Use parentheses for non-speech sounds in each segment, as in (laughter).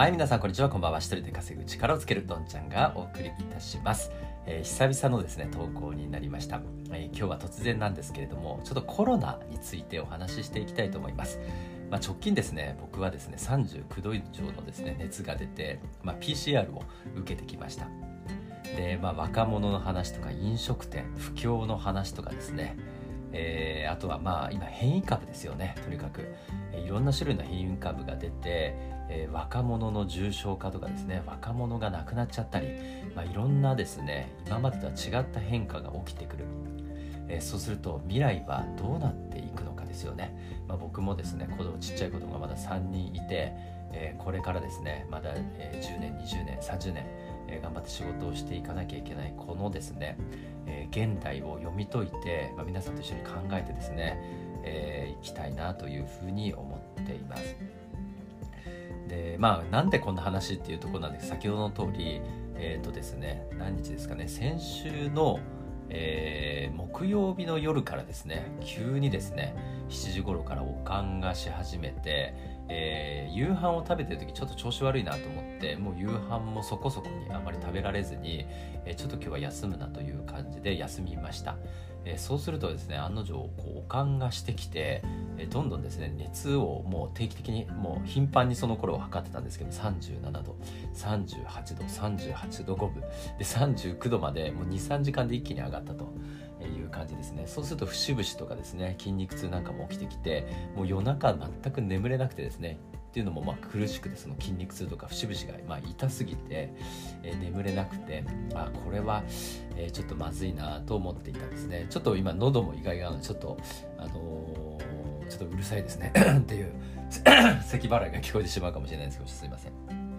はい皆さんこんにちは。こんばんは。一人で稼ぐ力をつけるどんちゃんがお送りいたします、えー、久々のですね投稿になりました、えー、今日は突然なんですけれどもちょっとコロナについてお話ししていきたいと思います。まあ、直近ですね僕はですね39度以上のですね熱が出て、まあ、PCR を受けてきました。で、まあ、若者の話とか飲食店不況の話とかですねえー、あとはまあ今変異株ですよね。とにかく、えー、いろんな種類の変異株が出て、えー、若者の重症化とかですね。若者が亡くなっちゃったり、まあ、いろんなですね今までとは違った変化が起きてくる、え、そうすると未来はどうなっていくのかですよね、まあ、僕もですね子供ちっちゃい子供がまだ3人いて、え、これからですねまだ、え、10年20年30年え頑張って仕事をしていかなきゃいけないこのですね、えー、現代を読み解いて、まあ、皆さんと一緒に考えてですね、えー、いきたいなというふうに思っています。でまあなんでこんな話っていうところなんです先ほどの通りえっ、ー、とですね何日ですかね先週の、えー、木曜日の夜からですね急にですね7時頃からおかんがし始めてえー、夕飯を食べてる時ちょっと調子悪いなと思ってもう夕飯もそこそこにあまり食べられずに、えー、ちょっと今日は休むなという感じで休みました、えー、そうするとですね案の定こうおかんがしてきて、えどんどんですね熱をもう定期的にもう頻繁にその頃を測ってたんですけど37度38度38度5分で39度までもう23時間で一気に上がったと。いう感じですねそうすると節々とかですね筋肉痛なんかも起きてきてもう夜中全く眠れなくてですねっていうのもまあ苦しくてその筋肉痛とか節々がまあ痛すぎて、え、眠れなくてあこれは、え、ちょっとまずいなと思っていたんですねちょっと今喉も意外がちょっとあのー、ちょっとうるさいですねっていう咳払いが聞こえてしまうかもしれないんですけどすいません。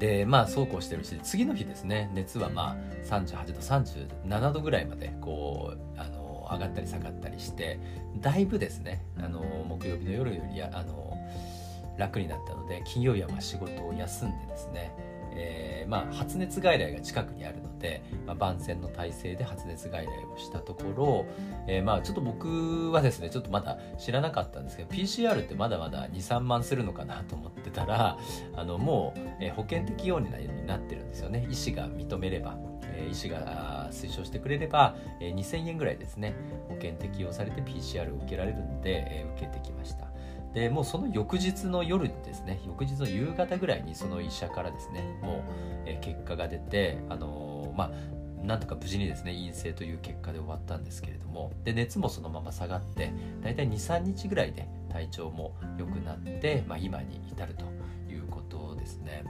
でまあそうこうしてるし次の日ですね熱はまあ38度37度ぐらいまでこうあの上がったり下がったりしてだいぶですねあの木曜日の夜よりあの楽になったので金曜日はまあ仕事を休んでですねえー、まあ、発熱外来が近くにあるので、まあ、番宣の体制で発熱外来をしたところ、えー、まあちょっと僕はですねちょっとまだ知らなかったんですけど PCR ってまだまだ23万するのかなと思ってたらあのもう、えー、保険適用になってるんですよね医師が認めれば。え医師が推奨してくれれば、え2000円ぐらいですね保険適用されて PCR を受けられるんで、え受けてきましたでもうその翌日の夜ですね翌日の夕方ぐらいにその医者からですねもう、え結果が出てあのー、まあなんとか無事にですね陰性という結果で終わったんですけれどもで熱もそのまま下がって大体23日ぐらいで体調も良くなって、まあ、今に至るということですね。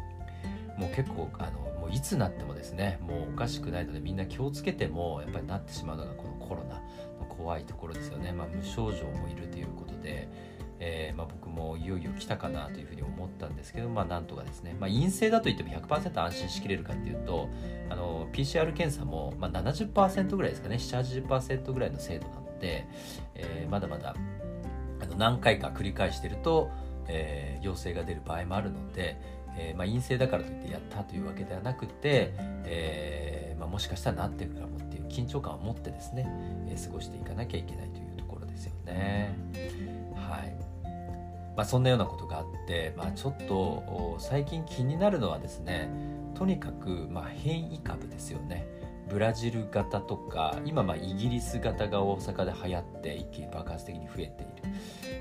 もう結構あのもういつなってもですねもうおかしくないのでみんな気をつけてもやっぱりなってしまうのがこのコロナの怖いところですよね、まあ、無症状もいるということで、よいよ来たかなというふうに思ったんですけど、まあ、なんとかですね、まあ、陰性だといっても100%安心しきれるかっていうとあの PCR 検査も、まあ、70%ぐらいですかね。780%ぐらいの精度なので、えー、まだまだあの何回か繰り返してると、えー、陽性が出る場合もあるので、えーまあ、陰性だからといってやったというわけではなくて、えーまあ、もしかしたらなってるかもっていう緊張感を持ってですね、えー、過ごしていかなきゃいけないというところですよね。はい。まあ、そんなようなことがあって、まあ、ちょっと最近気になるのはですねとにかくま変異株ですよね。ブラジル型とか今まイギリス型が大阪で流行って一気に爆発的に増えてい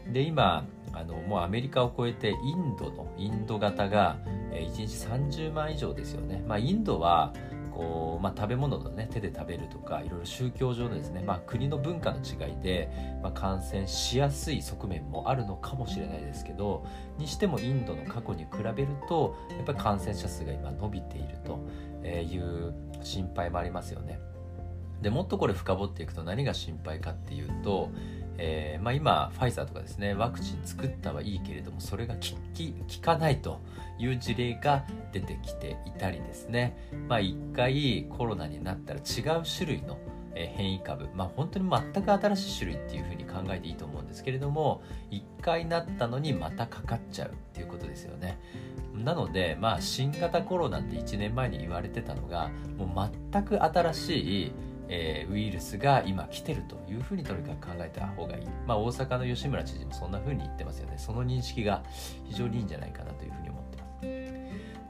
る。で今あのもうアメリカを超えてインドのインド型が1日30万以上ですよね、まあ、インドはこう、まあ、食べ物のね手で食べるとかいろいろ宗教上のですね、まあ、国の文化の違いで、まあ、感染しやすい側面もあるのかもしれないですけどにしてもインドの過去に比べるとやっぱり感染者数が今伸びているという心配もありますよね。でもっとこれ深掘っていくと何が心配かっていうとえーまあ、今ファイザーとかですねワクチン作ったはいいけれどもそれが効かないという事例が出てきていたりですね。まあ一回コロナになったら違う種類の変異株まあ本当に全く新しい種類っていうふうに考えていいと思うんですけれども一回なったのにまたかかっちゃうっていうことですよね。なのでまあ新型コロナって1年前に言われてたのがもう全く新しいえー、ウイルスが今来てるというふうにとにかく考えた方がいい。まあ大阪の吉村知事もそんなふうに言ってますよね。その認識が非常にいいんじゃないかなというふうに思ってます。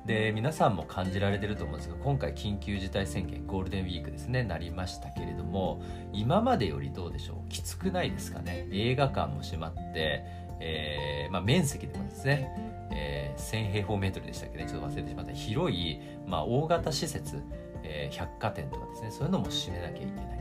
で皆さんも感じられてると思うんですが今回緊急事態宣言ゴールデンウィークですねなりましたけれども今までよりどうでしょう？きつくないですかね？映画館も閉まって、えーまあ、面積でもですね、え、1000平方メートルでしたっけね？ちょっと忘れてしまった広い、まあ、大型施設、えー、百貨店とかですねそういうのも閉めなきゃいけない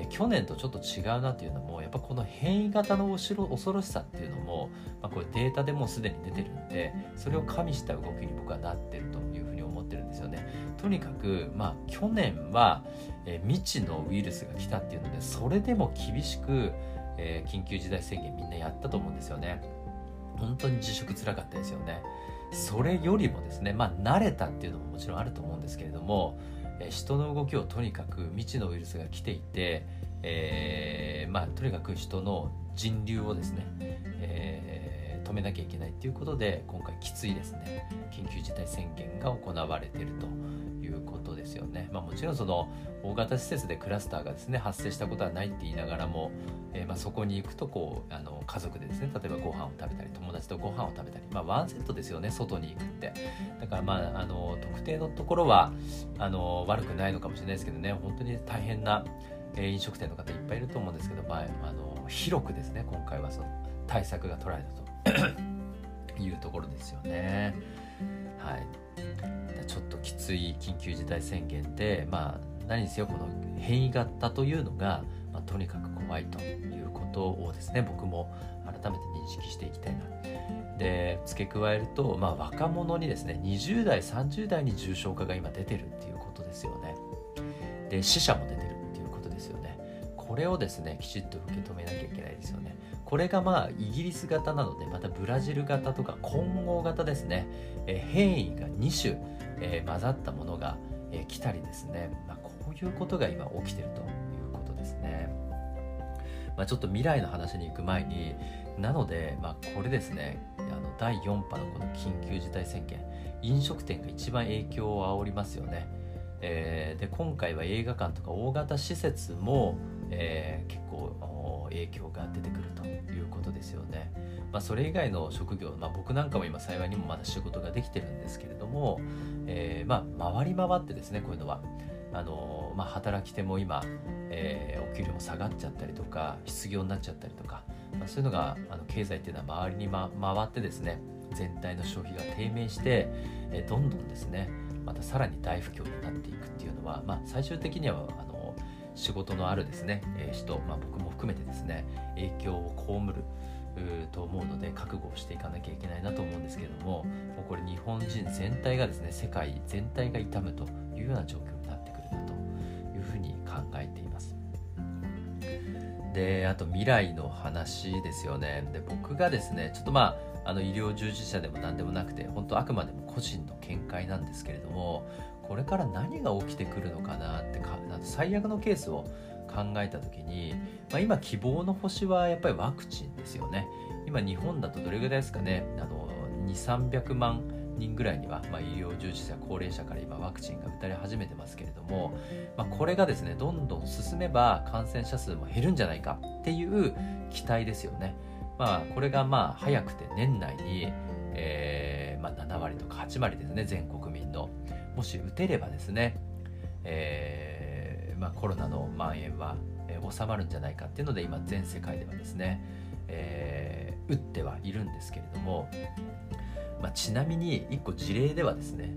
え去年とちょっと違うなというのもやっぱこの変異型の恐ろしさっていうのも、まあ、これデータでもうすでに出てるんでそれを加味した動きに僕はなってるというふうに思ってるんですよね。とにかく、まあ、去年は、え未知のウイルスが来たっていうのでそれでも厳しく、えー、緊急事態宣言みんなやったと思うんですよね。本当に自粛つらかったですよね。それよりもですね、まあ、慣れたっていうのももちろんあると思うんですけれども、え人の動きをとにかく未知のウイルスが来ていて、えー、まあ、とにかく人の人流をですね、えー、止めなきゃいけないということで今回きついですね緊急事態宣言が行われていると。ね、まあ、もちろんその大型施設でクラスターがですね発生したことはないって言いながらも、えー、まあ、そこに行くとこうあの家族でですね例えばご飯を食べたり友達とご飯を食べたり、まあ、ワンセットですよね外に行くって。だからまああの特定のところはあの悪くないのかもしれないですけどね本当に大変な飲食店の方いっぱいいると思うんですけど、まあ、あの広くですね今回はその対策が取られたというところですよね。はい、ちょっときつい緊急事態宣言で、まあ、何にせよこの変異型というのが、まあ、とにかく怖いということをですね僕も改めて認識していきたいな。で付け加えると、まあ、若者にですね20代30代に重症化が今出てるっていうことですよね。で死者も出これをですねきちっと受け止めなきゃいけないですよね。これがまあイギリス型なのでまたブラジル型とか混合型ですね、え変異が2種、えー、混ざったものが、えー、来たりですね、まあ、こういうことが今起きてるということですね、まあ、ちょっと未来の話に行く前になので、まあ、これですねあの第4波のこの緊急事態宣言飲食店が一番影響を煽りますよね。えー、で今回は映画館とか大型施設も、えー、結構影響が出てくるということですよね。まあ、それ以外の職業、まあ、僕なんかも今幸いにもまだ仕事ができてるんですけれども、えー、まあ、回り回ってですねこういうのはあの、まあ、働き手も今、えー、お給料も下がっちゃったりとか失業になっちゃったりとか、まあ、そういうのがあの経済っていうのは周りに、ま、回ってですね全体の消費が低迷して、えー、どんどんですねまたさらに大不況になっていくっていうのは、まあ、最終的には仕事のあるですね、えー、人、まあ、僕も含めてですね影響を被ると思うので覚悟をしていかなきゃいけないなと思うんですけれどももうこれ日本人全体がですね世界全体が痛むというような状況になってくるなというふうに考えています。であと未来の話ですよねで僕がですねちょっとまああの医療従事者でも何でもなくて本当あくまでも個人の見解なんですけれどもこれから何が起きてくるのかなってか最悪のケースを考えた時に、まあ、今希望の星はやっぱりワクチンですよね。今日本だとどれぐらいですかね。あの2300万人ぐらいには、まあ、医療従事者高齢者から今ワクチンが打たれ始めてますけれども、まあ、これがですねどんどん進めば感染者数も減るんじゃないかっていう期待ですよね。まあ、これがまあ早くて年内に、えーまあ、7割とか8割ですね全国民の。もし打てればですね、えーまあ、コロナの蔓延は、収まるんじゃないかっていうので今全世界ではですね、えー、打ってはいるんですけれども、まあ、ちなみに1個事例ではですね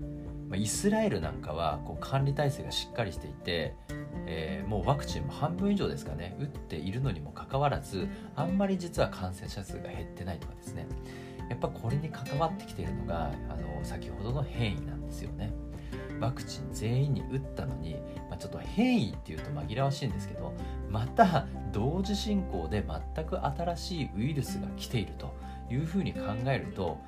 ま、イスラエルなんかはこう管理体制がしっかりしていて、えー、もうワクチンも半分以上ですかね打っているのにもかかわらずあんまり実は感染者数が減ってないとかですねやっぱこれに関わってきているのがあの先ほどの変異なんですよね。ワクチン全員に打ったのに、まあ、ちょっと変異っていうと紛らわしいんですけどまた同時進行で全く新しいウイルスが来ているというふうに考えると、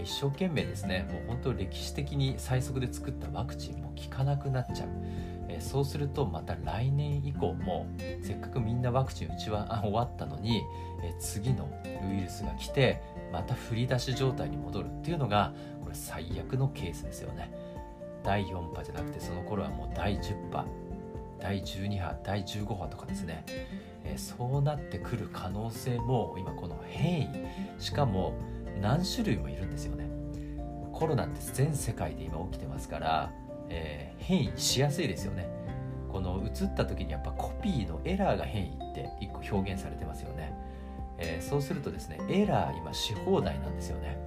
一生懸命ですねもう本当歴史的に最速で作ったワクチンも効かなくなっちゃう、そうするとまた来年以降もせっかくみんなワクチン打ちは (laughs) 終わったのに、次のウイルスが来てまた振り出し状態に戻るっていうのがこれ最悪のケースですよね。第4波じゃなくてその頃はもう第10波第12波第15波とかですね。えそうなってくる可能性も今この変異。しかも何種類もいるんですよね。コロナって全世界で今起きてますから、えー、変異しやすいですよね。この移った時にやっぱコピーのエラーが変異って1個表現されてますよね、えー、そうするとですねエラー今し放題なんですよね。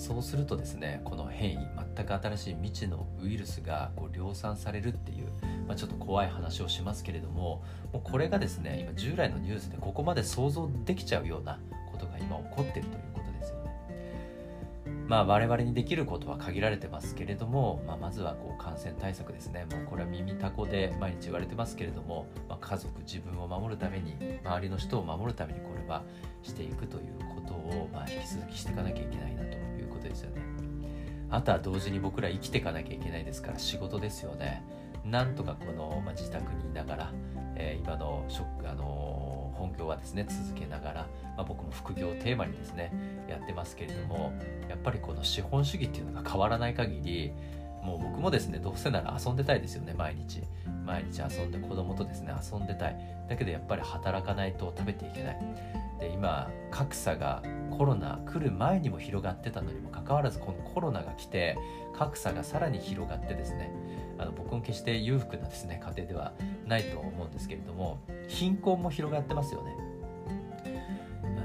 そうするとですねこの変異全く新しい未知のウイルスがこう量産されるっていう、まあ、ちょっと怖い話をしますけれどももうこれがですね今従来のニュースでここまで想像できちゃうようなことが今起こってるということですよね。まあ、我々にできることは限られてますけれども、まあ、まずはこう感染対策ですね。もうこれは耳たこで毎日言われてますけれども、まあ、家族自分を守るために周りの人を守るためにこれはしていくということを、まあ、引き続きしていかなきゃいけないなとことですよね。あとは同時に僕ら生きていかなきゃいけないですから仕事ですよね。なんとかこの、まあ、自宅にいながら、えー、今のショックあの本業はですね続けながら、まあ、僕も副業をテーマにですねやってますけれどもやっぱりこの資本主義っていうのが変わらない限りもう僕もですねどうせなら遊んでたいですよね毎日。毎日遊んで子供とですね遊んでたい。だけどやっぱり働かないと食べていけない。で今格差がコロナ来る前にも広がってたのにもかかわらずこのコロナが来て格差がさらに広がってですねあの僕も決して裕福なですね家庭ではないと思うんですけれども貧困も広がってますよね。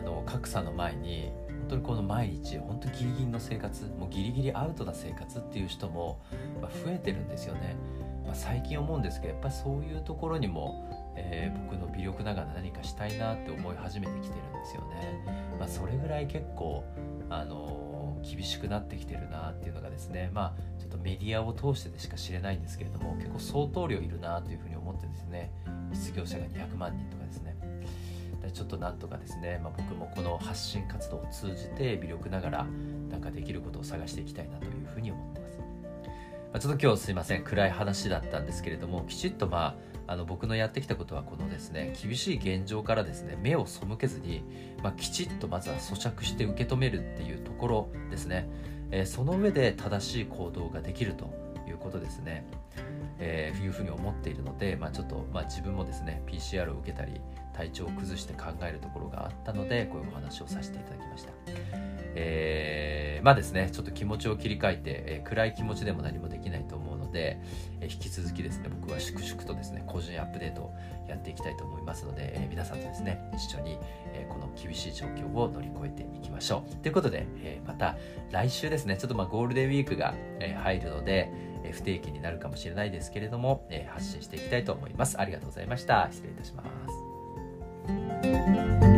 あの格差の前に本当にこの毎日本当ギリギリの生活もうギリギリアウトな生活っていう人も、増えてるんですよね、まあ、最近思うんですけどやっぱりそういうところにも、えー、僕の微力ながら何かしたいなって思い始めてきてるんですよね、まあ、それぐらい結構あのー、厳しくなってきてるなっていうのがですね。まあちょっとメディアを通してでしか知れないんですけれども結構相当量いるなというふうに思ってですね。失業者が200万人とかですね。ちょっとなんとかですね、まあ、僕もこの発信活動を通じて微力ながらなんかできることを探していきたいなというふうに思ってます、まあ、ちょっと今日すいません。暗い話だったんですけれどもきちっとまああの僕のやってきたことはこのですね厳しい現状からですね目を背けずに、まあ、きちっとまずは咀嚼して受け止めるっていうところですね、えー、その上で正しい行動ができるということですねえー、いうふうに思っているので、まあ、ちょっと、まあ、自分もですね PCR を受けたり体調を崩して考えるところがあったのでこういうお話をさせていただきました。えー、まあですねちょっと気持ちを切り替えて、えー、暗い気持ちでも何もできないと思うで、えー、引き続きですね僕は粛々とですね個人アップデートをやっていきたいと思いますので、え皆さんとですね一緒に、えこの厳しい状況を乗り越えていきましょう。ということで、えまた来週ですねちょっとまあゴールデンウィークが、え入るので、え不定期になるかもしれないですけれども、え発信していきたいと思います。ありがとうございました。失礼いたします。